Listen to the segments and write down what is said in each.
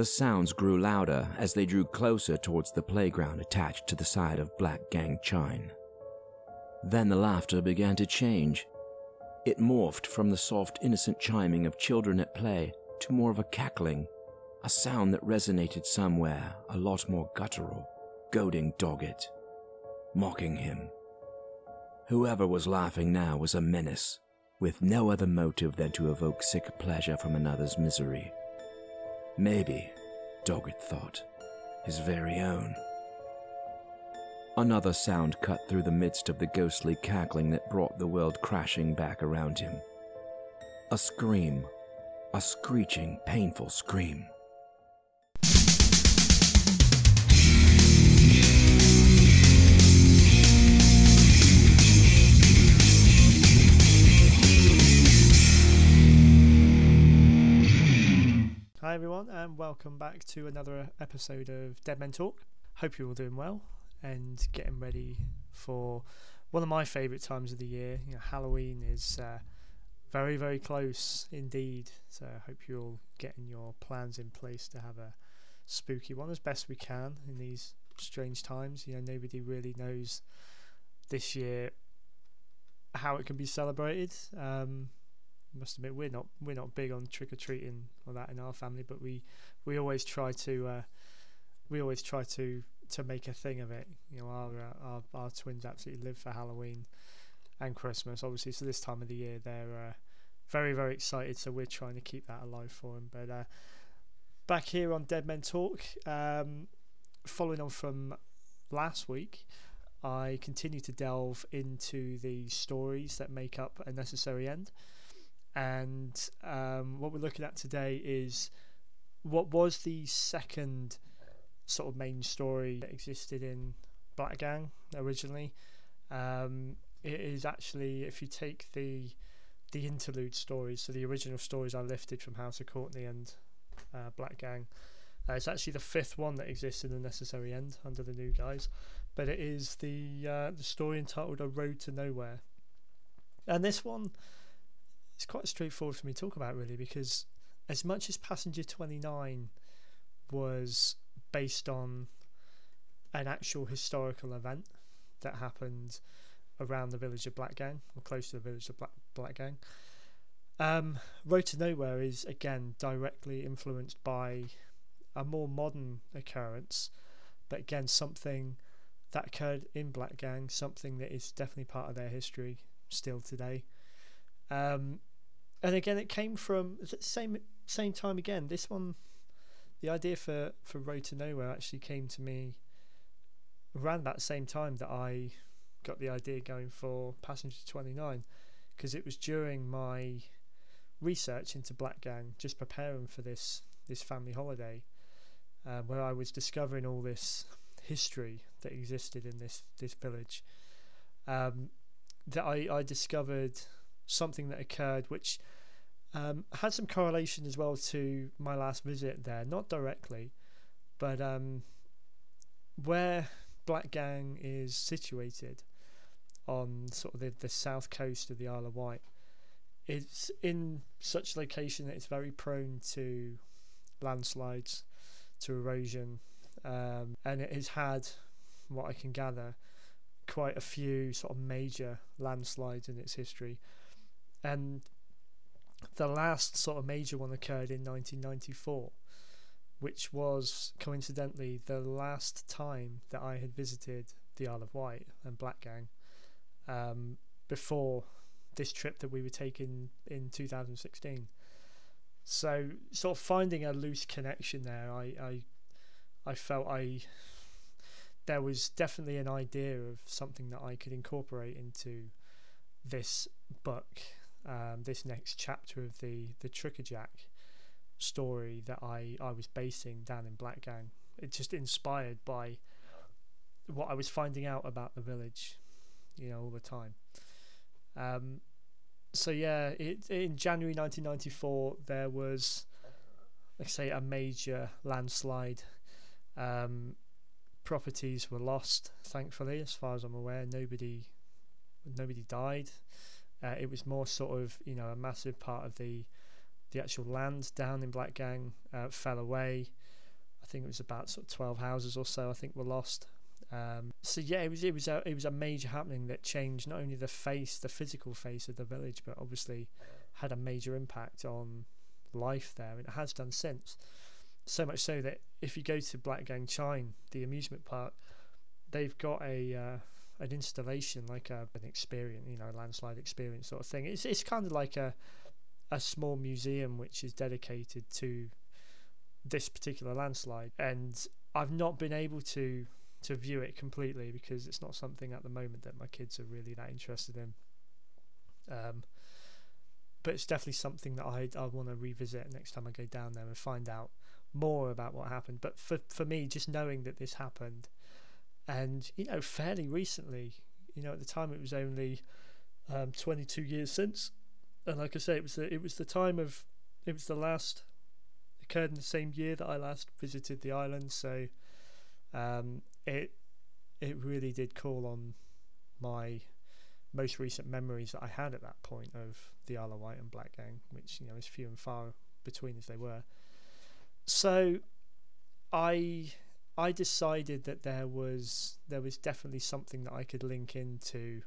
The sounds grew louder as they drew closer towards the playground attached to the side of Black Gang Chine. Then the laughter began to change. It morphed from the soft, innocent chiming of children at play to more of a cackling, a sound that resonated somewhere a lot more guttural, goading Doggett, mocking him. Whoever was laughing now was a menace, with no other motive than to evoke sick pleasure from another's misery. Maybe, Doggett thought, his very own. Another sound cut through the midst of the ghostly cackling that brought the world crashing back around him. A scream. A screeching, painful scream. Hi everyone, and welcome back to another episode of Dead Men Talk. Hope you're all doing well and getting ready for one of my favourite times of the year. You know, Halloween is uh, very, very close indeed. So I hope you're all getting your plans in place to have a spooky one as best we can in these strange times. You know, nobody really knows this year how it can be celebrated. Um, must admit we're not we're not big on trick or treating or that in our family, but we we always try to uh, we always try to to make a thing of it. You know, our uh, our our twins absolutely live for Halloween and Christmas, obviously. So this time of the year, they're uh, very very excited. So we're trying to keep that alive for them. But uh, back here on Dead Men Talk, um, following on from last week. I continue to delve into the stories that make up a necessary end and um, what we're looking at today is what was the second sort of main story that existed in Black Gang originally. Um, it is actually if you take the the interlude stories, so the original stories I lifted from House of Courtney and uh, Black Gang. Uh, it's actually the fifth one that exists in the Necessary End under the new guys, but it is the uh, the story entitled A Road to Nowhere, and this one it's quite straightforward for me to talk about really because as much as Passenger 29 was based on an actual historical event that happened around the village of Black Gang or close to the village of Black, Black Gang. Um, Road to Nowhere is again directly influenced by a more modern occurrence, but again something that occurred in Black Gang, something that is definitely part of their history still today. Um, and again, it came from the same same time again. This one, the idea for for Road to Nowhere actually came to me around that same time that I got the idea going for Passenger Twenty Nine, because it was during my research into Black Gang, just preparing for this this family holiday, uh, where I was discovering all this history that existed in this this village. Um, that I, I discovered something that occurred which um, had some correlation as well to my last visit there, not directly, but um, where Black Gang is situated on sort of the, the south coast of the Isle of Wight. It's in such location that it's very prone to landslides, to erosion, um, and it has had, what I can gather, quite a few sort of major landslides in its history and the last sort of major one occurred in 1994, which was coincidentally the last time that I had visited the Isle of Wight and Black Gang um, before this trip that we were taking in 2016. So, sort of finding a loose connection there, I, I, I felt I there was definitely an idea of something that I could incorporate into this book um, this next chapter of the the Tricker Jack story that I I was basing down in Black Gang. It's just inspired by what I was finding out about the village, you know, all the time. Um, so yeah, it, in January 1994 there was, like I say, a major landslide. Um, properties were lost. Thankfully, as far as I'm aware, nobody nobody died. Uh, it was more sort of you know a massive part of the the actual land down in Black Gang uh, fell away. I think it was about sort of twelve houses or so. I think were lost. Um, so yeah, it was it was a it was a major happening that changed not only the face, the physical face of the village, but obviously had a major impact on life there, and it has done since. So much so that if you go to Black Gang Chine, the amusement park, they've got a uh, an installation like a, an experience, you know, landslide experience sort of thing. It's it's kind of like a a small museum which is dedicated to this particular landslide, and I've not been able to to view it completely because it's not something at the moment that my kids are really that interested in. Um, but it's definitely something that I I want to revisit next time I go down there and find out more about what happened. But for for me, just knowing that this happened, and you know, fairly recently, you know, at the time it was only um, 22 years since, and like I say, it was the, it was the time of it was the last occurred in the same year that I last visited the island, so um, it it really did call on my most recent memories that I had at that point of the of Wight and Black Gang, which you know is few and far between as they were. So, I I decided that there was there was definitely something that I could link into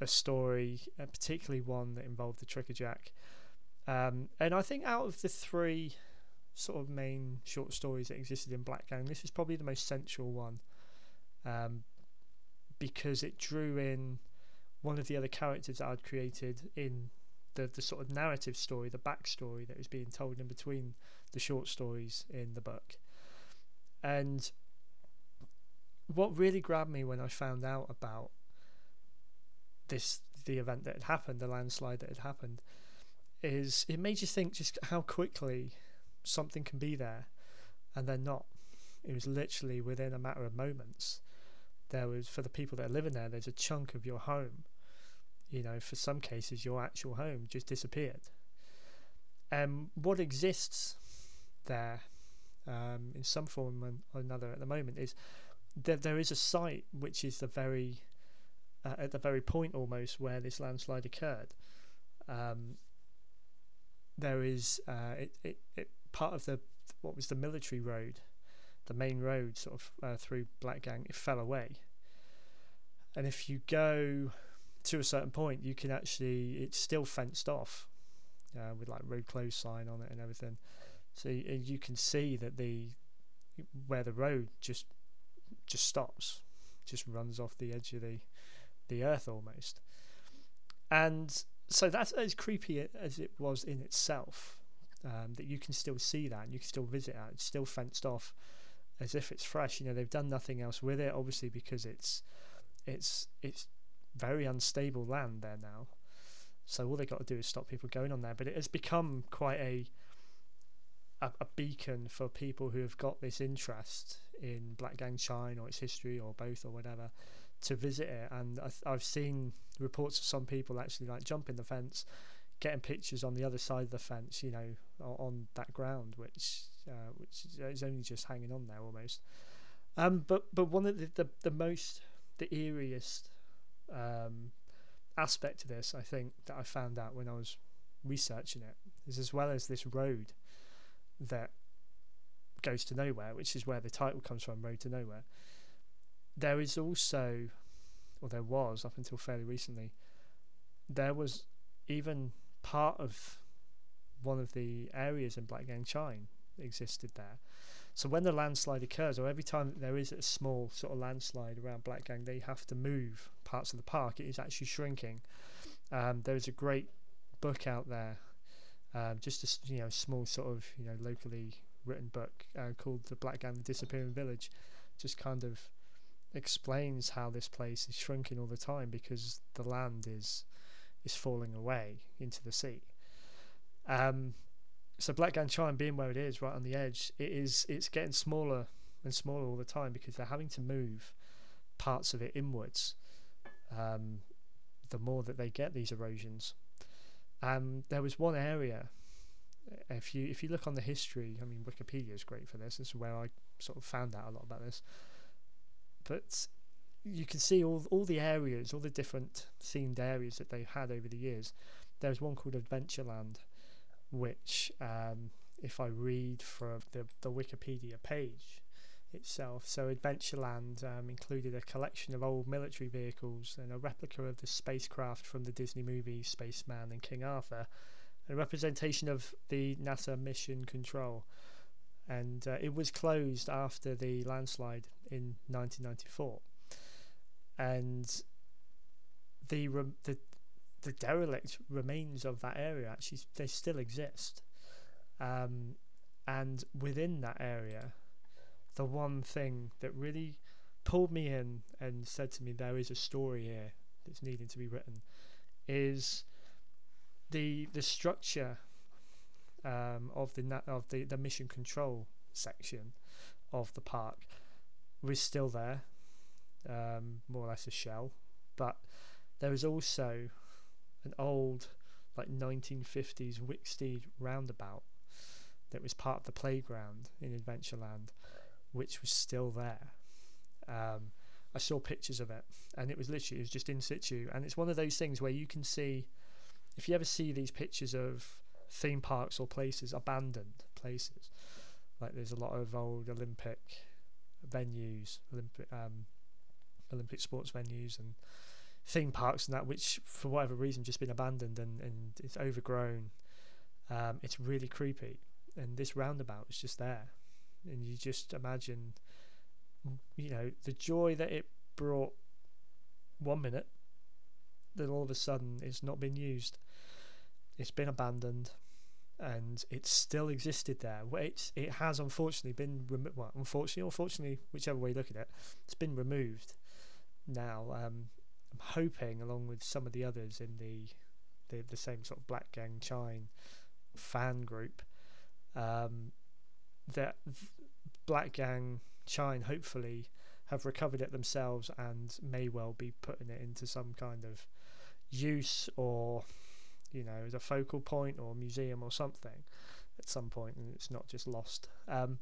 a story, uh, particularly one that involved the Tricker Jack. Um, and I think out of the three sort of main short stories that existed in Black Gang, this is probably the most central one um, because it drew in one of the other characters that I'd created in the, the sort of narrative story, the backstory that was being told in between the short stories in the book. And what really grabbed me when I found out about this the event that had happened, the landslide that had happened, is it made you think just how quickly something can be there and then not. It was literally within a matter of moments. There was for the people that are living there, there's a chunk of your home. You know, for some cases, your actual home just disappeared. And um, what exists there, um, in some form or another at the moment, is that there is a site which is the very uh, at the very point almost where this landslide occurred. Um, there is uh, it, it, it part of the what was the military road, the main road sort of uh, through Black Gang. It fell away, and if you go to a certain point, you can actually it's still fenced off uh, with like road closed sign on it and everything. So you, can see that the where the road just just stops, just runs off the edge of the the earth almost. And so that's as creepy as it was in itself. Um, that you can still see that and you can still visit it. It's still fenced off as if it's fresh. You know, they've done nothing else with it, obviously because it's it's it's very unstable land there now. So all they got to do is stop people going on there. But it has become quite a a, a beacon for people who have got this interest in Black Gang Chine or its history or both or whatever to visit it, and I, have seen reports of some people actually like jumping the fence, getting pictures on the other side of the fence, you know, on that ground, which uh, which is only just hanging on there almost. Um, but but one of the the, the most the eeriest um, aspect to this, I think, that I found out when I was researching it is as well as this road that goes to nowhere, which is where the title comes from, Road to Nowhere there is also, or there was up until fairly recently, there was even part of one of the areas in Black Gang Chine existed there. So when the landslide occurs, or every time there is a small sort of landslide around Black Gang, they have to move parts of the park. It is actually shrinking. Um, there is a great book out there, um, just a you know small sort of you know locally written book uh, called The Black Gang: The Disappearing Village, just kind of explains how this place is shrinking all the time because the land is is falling away into the sea. Um, so Black Gang Chine being where it is, right on the edge, it is it's getting smaller and smaller all the time because they're having to move parts of it inwards. Um, the more that they get these erosions, um, there was one area. If you if you look on the history, I mean Wikipedia is great for this. This is where I sort of found out a lot about this but you can see all all the areas, all the different themed areas that they've had over the years. There's one called Adventureland, which, um, if I read from the, the Wikipedia page itself, so Adventureland um, included a collection of old military vehicles and a replica of the spacecraft from the Disney movies Spaceman and King Arthur, a representation of the NASA mission control. And uh, it was closed after the landslide in 1994. And the, the the derelict remains of that area actually they still exist um, and within that area the one thing that really pulled me in and said to me there is a story here that's needing to be written is the the structure um, of the na- of the, the mission control section of the park was still there um, more or less a shell but there was also an old like 1950s Wicksteed roundabout that was part of the playground in Adventureland, which was still there. Um, I saw pictures of it, and it was literally it was just in situ. And it's one of those things where you can see, if you ever see these pictures of theme parks or places abandoned places, like there's a lot of old Olympic venues, Olympic um, Olympic sports venues, and theme parks and that, which for whatever reason just been abandoned and, and it's overgrown. Um, it's really creepy, and this roundabout is just there, and you just imagine, you know, the joy that it brought one minute, then all of a sudden it's not been used, it's been abandoned, and it still existed there. It's it has unfortunately been remo- well, unfortunately, unfortunately, whichever way you look at it, it's been removed now. Um, I'm hoping, along with some of the others in the the, the same sort of Black Gang Chine fan group, um, that Black Gang Chine hopefully have recovered it themselves and may well be putting it into some kind of use or you know as a focal point or museum or something at some point and it's not just lost um,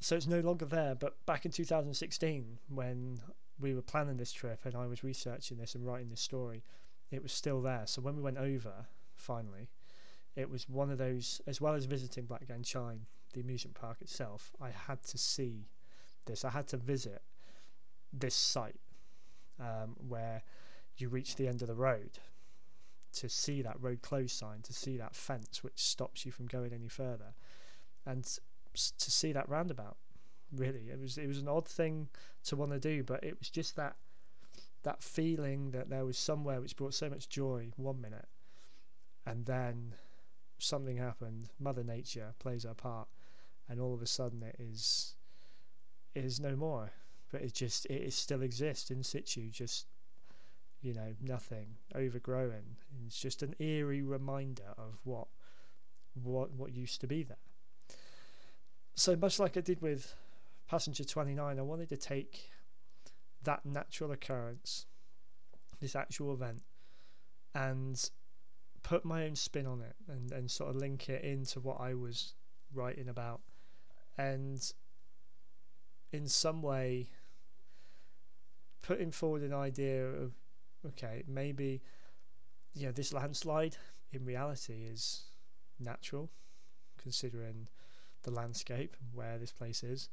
so it's no longer there but back in 2016 when we were planning this trip and I was researching this and writing this story, it was still there. So when we went over, finally, it was one of those, as well as visiting Black Gang Chine, the amusement park itself, I had to see this. I had to visit this site um, where you reach the end of the road to see that road closed sign, to see that fence which stops you from going any further, and to see that roundabout really. It was it was an odd thing to want to do, but it was just that that feeling that there was somewhere which brought so much joy one minute, and then something happened. Mother Nature plays her part, and all of a sudden it is it is no more. But it just it, still exists in situ, just you know nothing overgrowing. It's just an eerie reminder of what what what used to be there. So much like I did with Passenger 29, I wanted to take that natural occurrence, this actual event, and put my own spin on it and, and sort of link it into what I was writing about. And in some way, putting forward an idea of okay, maybe you know, this landslide in reality is natural, considering the landscape where this place is.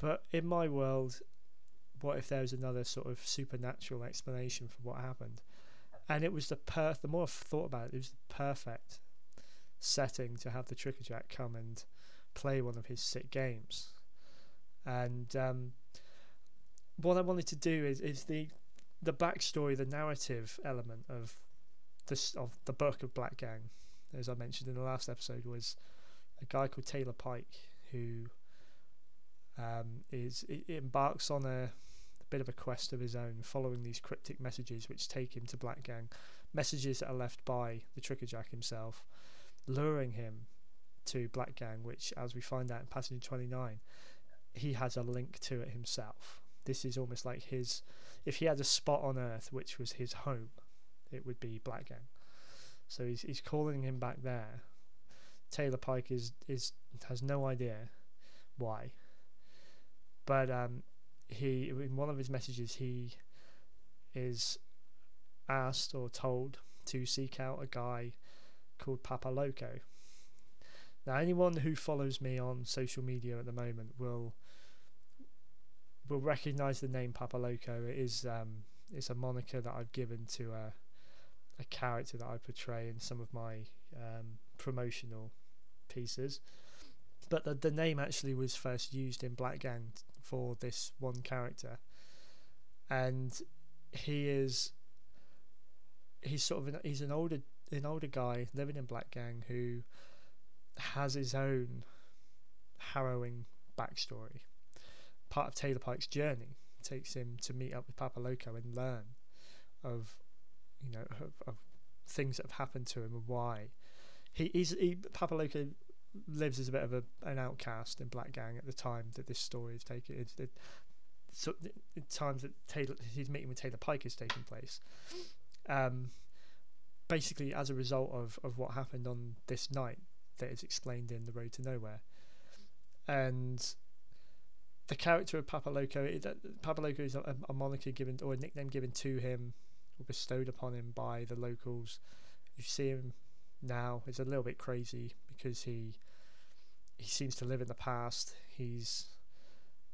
But in my world, what if there was another sort of supernatural explanation for what happened? And it was the per the more I thought about it, it was the perfect setting to have the Tricker-Jack come and play one of his sick games. And um, what I wanted to do is is the the backstory, the narrative element of this of the book of Black Gang, as I mentioned in the last episode, was a guy called Taylor Pike who um, is embarks on a, bit of a quest of his own, following these cryptic messages which take him to Black Gang, messages that are left by the Tricker Jack himself, luring him to Black Gang, which, as we find out in Passenger 29, he has a link to it himself. This is almost like his. If he had a spot on Earth which was his home, it would be Black Gang. So he's he's calling him back there. Taylor Pike is is has no idea why. But um, he, in one of his messages, he is asked or told to seek out a guy called Papa Loco. Now, anyone who follows me on social media at the moment will will recognize the name Papa Loco. It is um, it's a moniker that I've given to a a character that I portray in some of my um, promotional pieces. But the, the name actually was first used in Black Gang for this one character, and he is he's sort of an, he's an older an older guy living in Black Gang who has his own harrowing backstory. Part of Taylor Pike's journey takes him to meet up with Papa Loco and learn of you know of, of things that have happened to him and why. He, he, Papa Loco lives as a bit of a, an outcast in Black Gang at the time that this story is taking. It's, it, so the times that Taylor his meeting with Taylor Pike is taking place. Um, basically, as a result of, of what happened on this night that is explained in The Road to Nowhere, and the character of Papa Loco, it, Papa Loco is a, a moniker given or a nickname given to him or bestowed upon him by the locals. You see him now; it's a little bit crazy because he he seems to live in the past. He's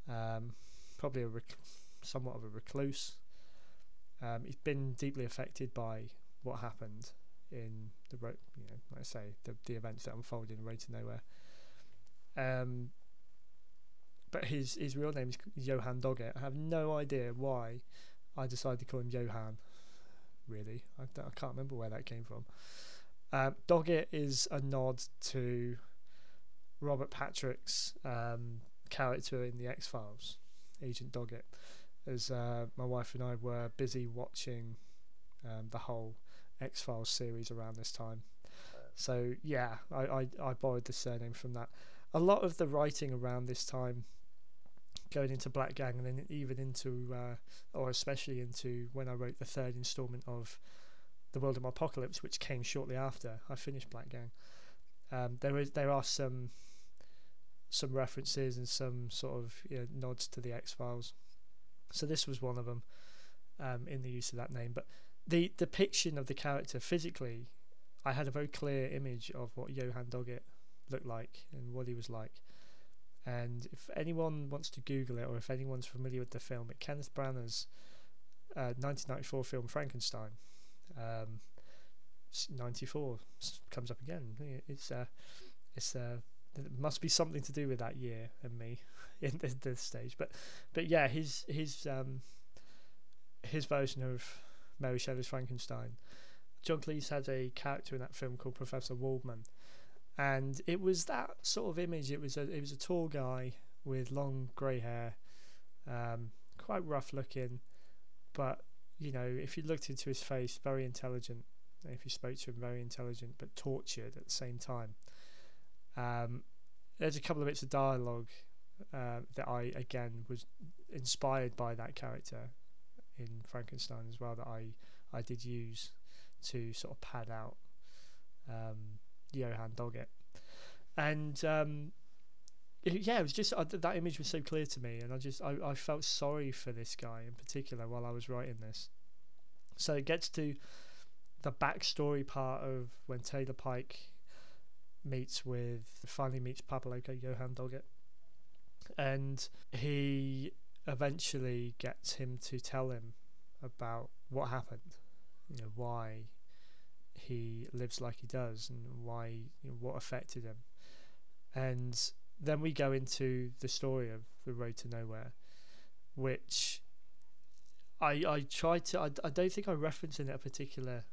um, probably a rec- somewhat of a recluse. Um, he's been deeply affected by what happened in the road. You know, like I say, the the events that unfolded in Road to Nowhere. Um, but his his real name is Johan Doggett. I have no idea why I decided to call him Johan. Really, I, I can't remember where that came from. Um, Doggett is a nod to Robert Patrick's um, character in the X Files, Agent Doggett. As uh, my wife and I were busy watching um, the whole X Files series around this time. So yeah, I, I, I borrowed the surname from that. A lot of the writing around this time, going into Black Gang and then even into, uh, or especially into when I wrote the third installment of The World of Apocalypse, which came shortly after I finished Black Gang. Um, there is there are some some references and some sort of you know, nods to the X Files. So this was one of them um, in the use of that name. But the depiction of the character physically, I had a very clear image of what Johan Doggett looked like and what he was like. And if anyone wants to Google it, or if anyone's familiar with the film, it Kenneth Branagh's uh, 1994 film Frankenstein. Um, 94 comes up again. It's uh, it's uh, it must be something to do with that year and me in this, this stage. But but yeah, his his um his version of Mary Shelley's Frankenstein. John Cleese had a character in that film called Professor Waldman, and it was that sort of image. It was a it was a tall guy with long grey hair, um, quite rough looking, but you know if you looked into his face, very intelligent. If you spoke to him, very intelligent, but tortured at the same time. Um, there's a couple of bits of dialogue uh, that I again was inspired by that character in Frankenstein as well that I I did use to sort of pad out um, Johan Doggett, and um, it, yeah, it was just uh, that image was so clear to me, and I just I, I felt sorry for this guy in particular while I was writing this. So it gets to the backstory part of when Taylor Pike meets with finally meets Papa Loco Johan Doggett, and he eventually gets him to tell him about what happened, you know, why he lives like he does, and why you know, what affected him, and then we go into the story of the road to nowhere, which I I tried to I, I don't think I referenced in a particular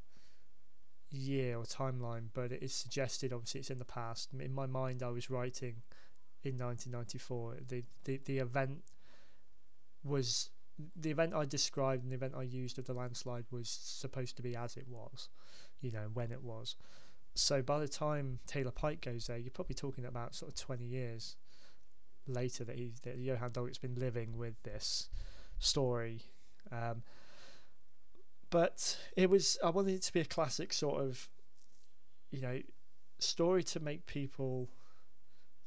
year or timeline, but it is suggested. Obviously, it's in the past. In my mind, I was writing in 1994. The the the event was the event I described and the event I used of the landslide was supposed to be as it was, you know, when it was. So by the time Taylor Pike goes there, you're probably talking about sort of 20 years later that he that Johan Doggett's been living with this story. Um, but it was I wanted it to be a classic sort of, you know, story to make people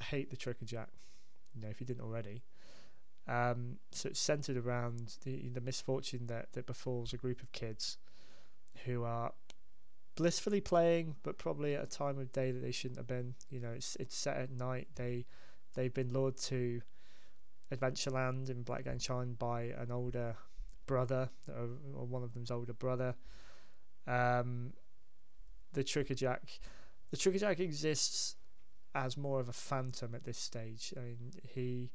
hate the Tricker Jack. You know, if you didn't already. Um, so it's centered around the the misfortune that that befalls a group of kids who are blissfully playing, but probably at a time of day that they shouldn't have been. You know, it's it's set at night. They they've been lured to Adventureland in Black Gang Chine by an older brother, or, or one of them's older brother. Um, the Tricker-Jack, the Tricker-Jack exists as more of a phantom at this stage. I mean, he,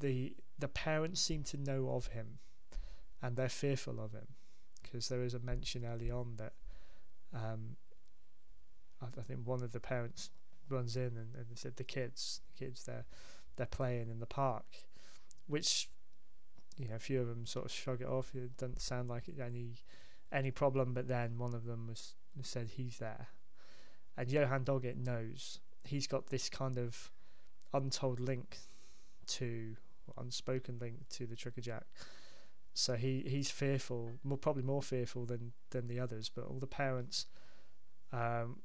the the parents seem to know of him, and they're fearful of him, because there is a mention early on that, um, I, I think one of the parents runs in and, and said the kids, the kids they're they're playing in the park, which you know a few of them sort of shrug it off. It doesn't sound like any any problem. But then one of them was said he's there, and Johan Doggett knows he's got this kind of untold link to unspoken link to the Tricker-Jack. So he, he's fearful, more probably more fearful than, than the others. But all the parents um,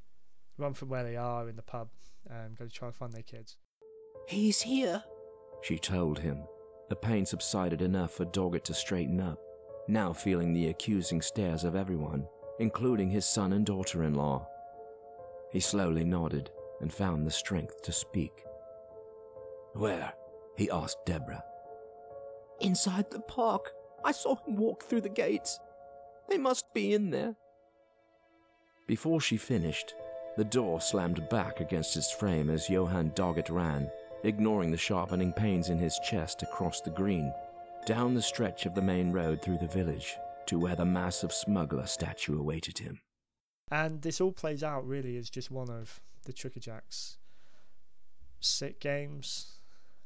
run from where they are in the pub and go to try and find their kids. He's here, she told him. The pain subsided enough for Doggett to straighten up, now feeling the accusing stares of everyone, including his son and daughter in law. He slowly nodded and found the strength to speak. Where? He asked Deborah. Inside the park. I saw him walk through the gates. They must be in there. Before she finished, the door slammed back against its frame as Johan Doggett ran, ignoring the sharpening pains in his chest across the green, down the stretch of the main road through the village to where the massive smuggler statue awaited him. And this all plays out really as just one of the Tricker-Jacks sick games.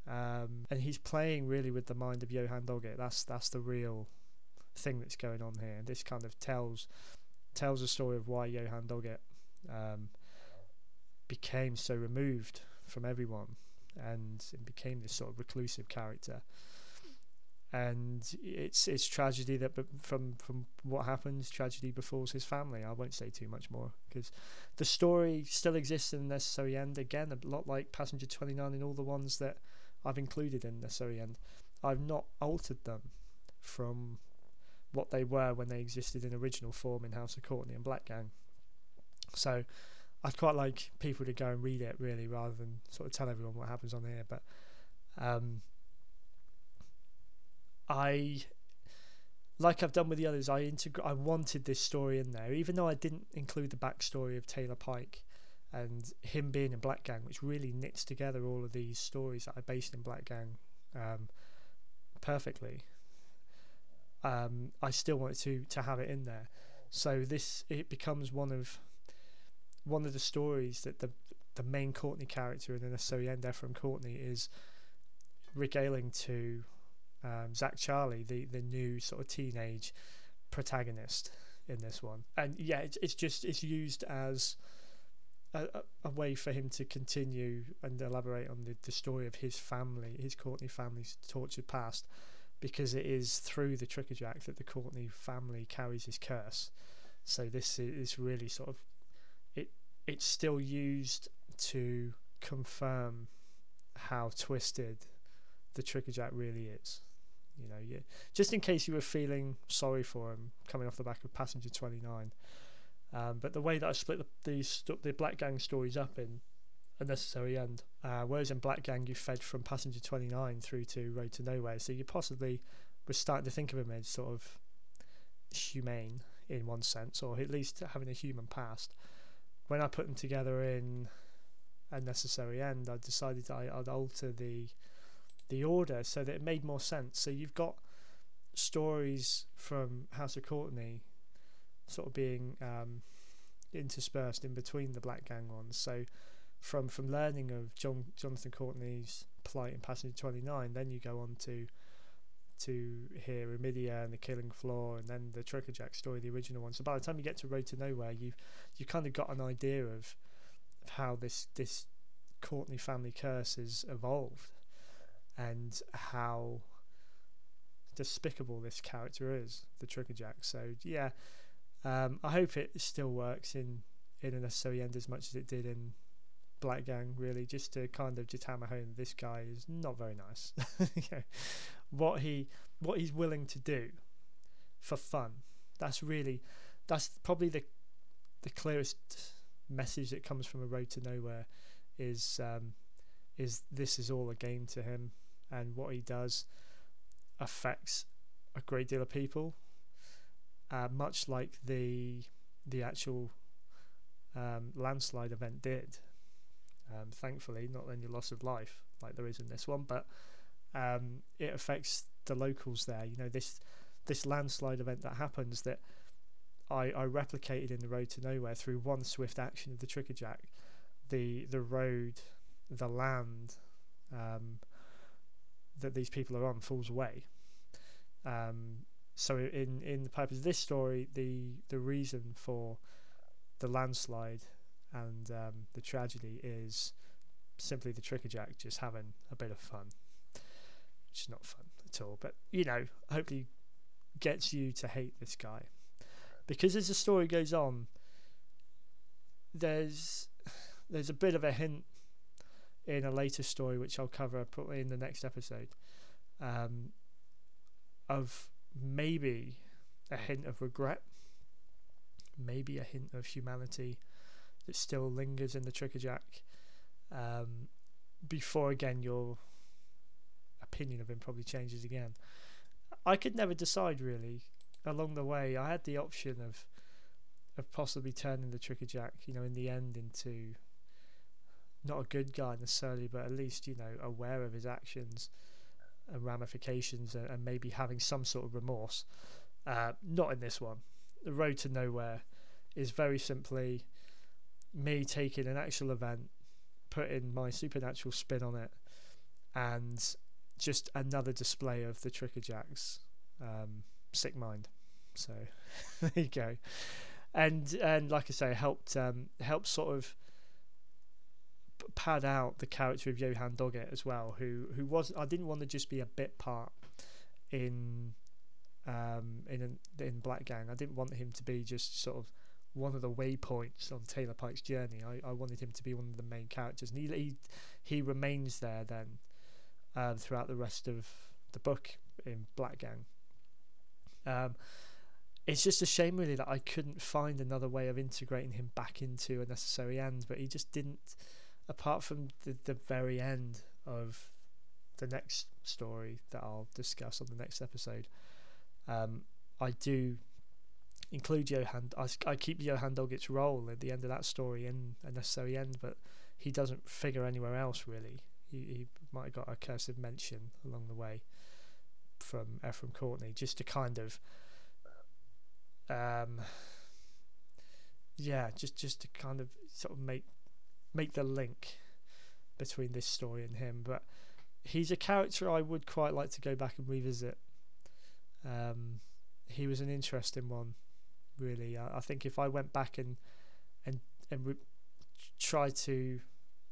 Um, and he's playing really with the mind of Johan Doggett. That's that's the real thing that's going on here. This kind of tells tells a story of why Johan Doggett um, became so removed from everyone and became this sort of reclusive character and it's it's tragedy that from from what happens tragedy befalls his family i won't say too much more because the story still exists in the necessary end again a lot like passenger 29 and all the ones that i've included in necessary end. I've not altered them from what they were when they existed in original form in house of courtney and black gang. So i'd quite like people to go and read it really rather than sort of tell everyone what happens on here but um I like I've done with the others, I integ- I wanted this story in there, even though I didn't include the backstory of Taylor Pike and him being in Black Gang, which really knits together all of these stories that I based in Black Gang um, perfectly. Um, I still wanted to to have it in there, so this it becomes one of one of the stories that the the main Courtney character in the necessary end Ephraim Courtney is regaling to um, Zach Charlie, the the new sort of teenage protagonist in this one, and yeah, it's it's just it's used as a, a way for him to continue and elaborate on the, the story of his family, his Courtney family's tortured past, because it is through the Tricker-Jack that the Courtney family carries his curse. So this is really sort of it. It's still used to confirm how twisted the Tricker-Jack really is. You know, yeah, just in case you were feeling sorry for him coming off the back of Passenger 29. Um, but the way that I split the the, the Black Gang stories up in a necessary end, uh, whereas in Black Gang you fed from Passenger 29 through to Road to Nowhere, so you possibly were starting to think of him as sort of humane in one sense, or at least having a human past. When I put them together in a necessary end, I decided I, I'd alter the the order so that it made more sense. So you've got stories from House of Courtney sort of being um, interspersed in between the Black Gang ones. So from from learning of John Jonathan Courtney's plight in Passenger 29, then you go on to to hear Emidia and the Killing Floor, and then the Tricker-Jack story, the original one. So by the time you get to Road to Nowhere, you've you kind of got an idea of, of how this this Courtney family curse has evolved and how despicable this character is, the Tricker-Jack. So yeah, um, I hope it still works in in a necessary end as much as it did in Black Gang. Really, just to kind of just hammer home this guy is not very nice. what he what he's willing to do for fun. That's really that's probably the the clearest message that comes from a road to nowhere is um, is this is all a game to him, and what he does affects a great deal of people, uh, much like the the actual um, landslide event did. Um, thankfully, not any loss of life like there is in this one, but um, it affects the locals there. You know this this landslide event that happens that I, I replicated in the road to nowhere through one swift action of the trickerjack. The the road, the land um, that these people are on falls away. Um, so in in the purpose of this story, the the reason for the landslide and um, the tragedy is simply the trickerjack just having a bit of fun. Which is not fun at all, but you know, hopefully gets you to hate this guy because as the story goes on, there's there's a bit of a hint in a later story which I'll cover probably in the next episode um, of maybe a hint of regret, maybe a hint of humanity that still lingers in the Trickerjack. Um, before again your opinion of him probably changes again. I could never decide really along the way, I had the option of of possibly turning the Trickerjack, you know, in the end into not a good guy necessarily, but at least you know aware of his actions and ramifications, and, and maybe having some sort of remorse. Uh, not in this one. The road to nowhere is very simply me taking an actual event, putting my supernatural spin on it, and just another display of the Trickerjacks. Um, sick mind. So there you go. And and like I say, helped um, helped sort of pad out the character of Johan Doggett as well, who who was I didn't want to just be a bit part in um, in in Black Gang. I didn't want him to be just sort of one of the waypoints on Taylor Pike's journey. I, I wanted him to be one of the main characters, and he he, he remains there then um, throughout the rest of the book in Black Gang. Um, it's just a shame, really, that I couldn't find another way of integrating him back into a necessary end, but he just didn't. Apart from the, the very end of the next story that I'll discuss on the next episode, um, I do include Johan. I, I keep Johan Doggett's role at the end of that story in a necessary end, but he doesn't figure anywhere else really. He, he might have got a cursive mention along the way from Ephraim Courtney, just to kind of, um, yeah, just just to kind of sort of make make the link between this story and him. But he's a character I would quite like to go back and revisit. Um, he was an interesting one, really. I, I, think if I went back and and and re- try to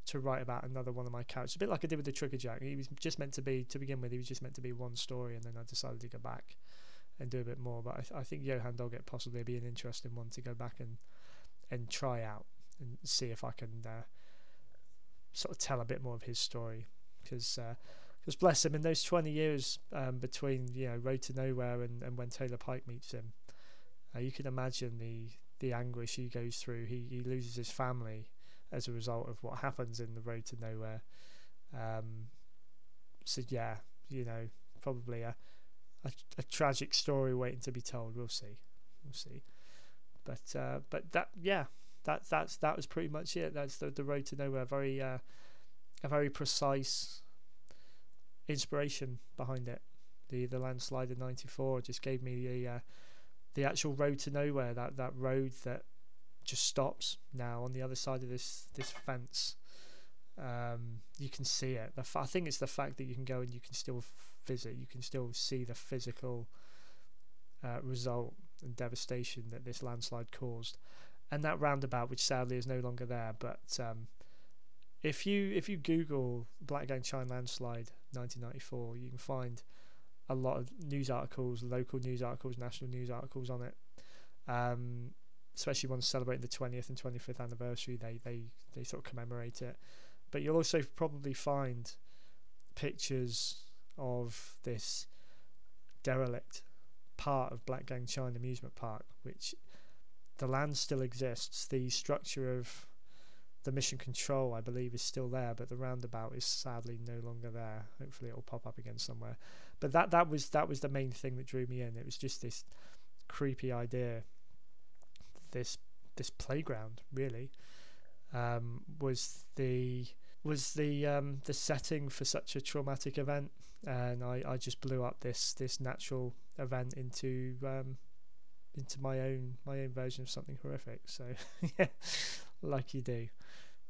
to write about another one of my characters. A bit like I did with the Trigger Jack. He was just meant to be, to begin with, he was just meant to be one story, and then I decided to go back and do a bit more. But I, th- I think Johan Doggett possibly be an interesting one to go back and and try out and see if I can uh, sort of tell a bit more of his story. Because because uh, bless him, in those 20 years um, between you know Road to Nowhere and, and when Taylor Pike meets him, uh, you can imagine the the anguish he goes through. He he loses his family as a result of what happens in the road to nowhere. Um, so yeah, you know, probably a, a, a tragic story waiting to be told. We'll see, we'll see. But uh, but that yeah, that that's that was pretty much it. That's the the road to nowhere. Very uh, a very precise inspiration behind it. The the landslide in '94 just gave me the uh, the actual road to nowhere. That that road that just stops now on the other side of this this fence. Um, you can see it. I think it's the fact that you can go and you can still visit. You can still see the physical uh, result and devastation that this landslide caused, and that roundabout, which sadly is no longer there. But um, if you if you Google Black Gang Chine landslide 1994, you can find a lot of news articles, local news articles, national news articles on it. Um, especially ones celebrating the 20th and 25th anniversary, they, they, they sort of commemorate it. But you'll also probably find pictures of this derelict part of Black Gang Chine Amusement Park, which the land still exists. The structure of the mission control, I believe, is still there, but the roundabout is sadly no longer there. Hopefully, it'll pop up again somewhere. But that that was that was the main thing that drew me in. It was just this creepy idea, this this playground really um, was the was the um, the setting for such a traumatic event, and I, I just blew up this this natural event into um, into my own my own version of something horrific. So yeah, like you do.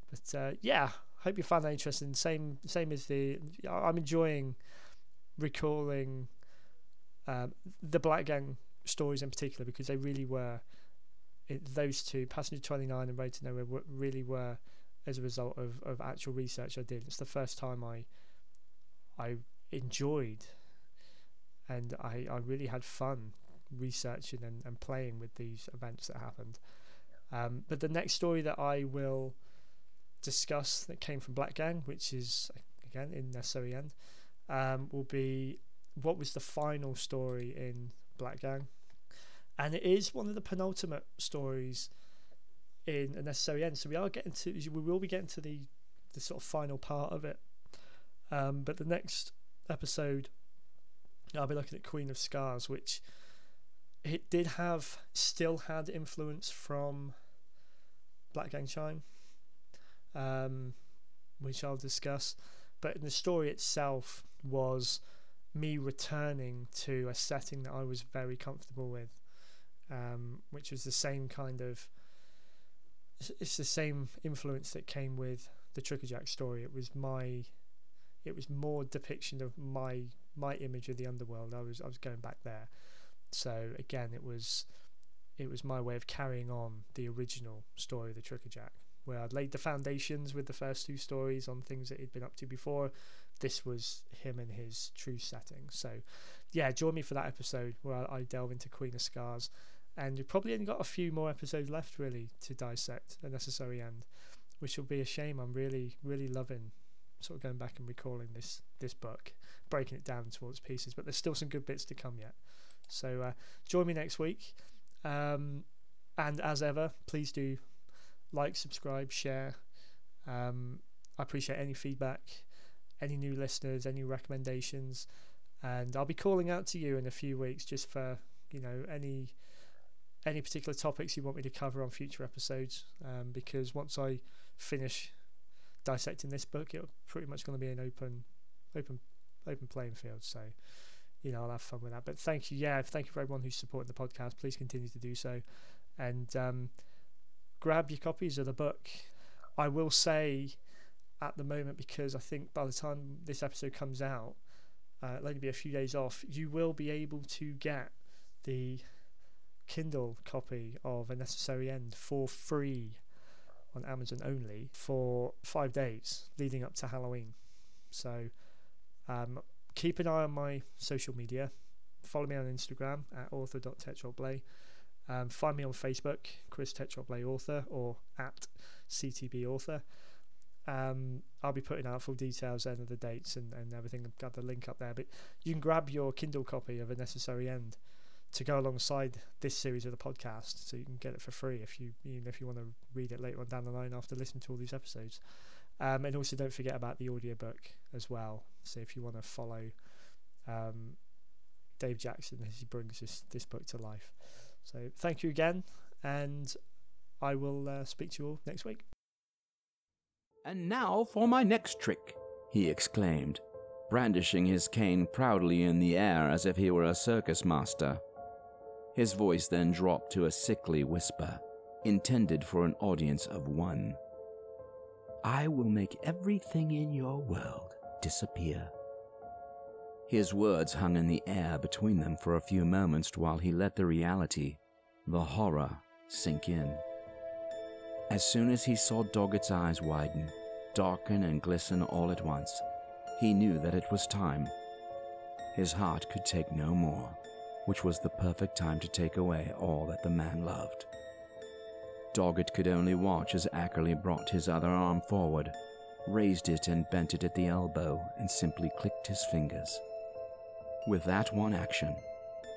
But uh, yeah, hope you found that interesting. Same same as the I'm enjoying recalling um, the Black Gang stories in particular because they really were it, those two, Passenger 29 and Road to Nowhere, were, really were as a result of, of actual research I did. It's the first time I I enjoyed and I, I really had fun researching and, and playing with these events that happened. Um, but the next story that I will discuss that came from Black Gang, which is again in necessary end, um, will be what was the final story in Black Gang, and it is one of the penultimate stories in a necessary end. So we are getting to we will be getting to the the sort of final part of it. Um, but the next episode, I'll be looking at Queen of Scars, which it did have still had influence from Black Gang Chine, um, which I'll discuss. But the story itself was me returning to a setting that I was very comfortable with, um, which was the same kind of. It's the same influence that came with the Tricker-Jack story. It was my, it was more depiction of my my image of the underworld. I was I was going back there, so again it was, it was my way of carrying on the original story of the Tricker-Jack, where I'd laid the foundations with the first two stories on things that he'd been up to before. This was him in his true setting. So, yeah, join me for that episode where I delve into Queen of Scars. And you've probably only got a few more episodes left, really, to dissect a necessary end, which will be a shame. I'm really, really loving sort of going back and recalling this this book, breaking it down towards pieces. But there's still some good bits to come yet. So uh, join me next week. Um, and as ever, please do like, subscribe, share. Um, I appreciate any feedback, any new listeners, any recommendations, and I'll be calling out to you in a few weeks just for you know any any particular topics you want me to cover on future episodes. Um, because once I finish dissecting this book, it's pretty much going to be an open open open playing field. So you know I'll have fun with that. But thank you, yeah, thank you for everyone who's supporting the podcast. Please continue to do so, and. Um, grab your copies of the book. I will say at the moment, because I think by the time this episode comes out, uh, it'll only be a few days off, you will be able to get the Kindle copy of A Necessary End for free on Amazon only for five days leading up to Halloween. So um, keep an eye on my social media. Follow me on Instagram at author.tetroplay. Um, find me on Facebook, Chris Tetroplay Author, or at CTB Author. Um, I'll be putting out full details and the dates and, and everything. I've got the link up there. But you can grab your Kindle copy of A Necessary End to go alongside this series of the podcast, so you can get it for free if you even if you want to read it later on down the line after listening to all these episodes. Um, and also don't forget about the audiobook as well. So if you want to follow um, Dave Jackson as he brings this this book to life. So thank you again, and I will uh, speak to you all next week. And now for my next trick, he exclaimed, brandishing his cane proudly in the air as if he were a circus master. His voice then dropped to a sickly whisper, intended for an audience of one. I will make everything in your world disappear. His words hung in the air between them for a few moments while he let the reality, the horror, sink in. As soon as he saw Doggett's eyes widen, darken, and glisten all at once, he knew that it was time. His heart could take no more, which was the perfect time to take away all that the man loved. Doggett could only watch as Ackerley brought his other arm forward, raised it and bent it at the elbow, and simply clicked his fingers. With that one action,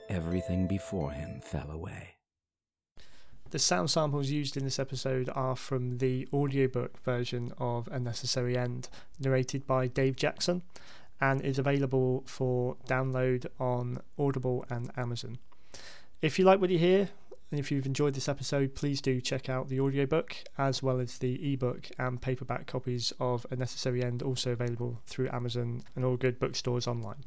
everything before him fell away. The sound samples used in this episode are from the audiobook version of A Necessary End, narrated by Dave Jackson, and is available for download on Audible and Amazon. If you like what you hear, and if you've enjoyed this episode, please do check out the audiobook as well as the ebook and paperback copies of A Necessary End, also available through Amazon and all good bookstores online.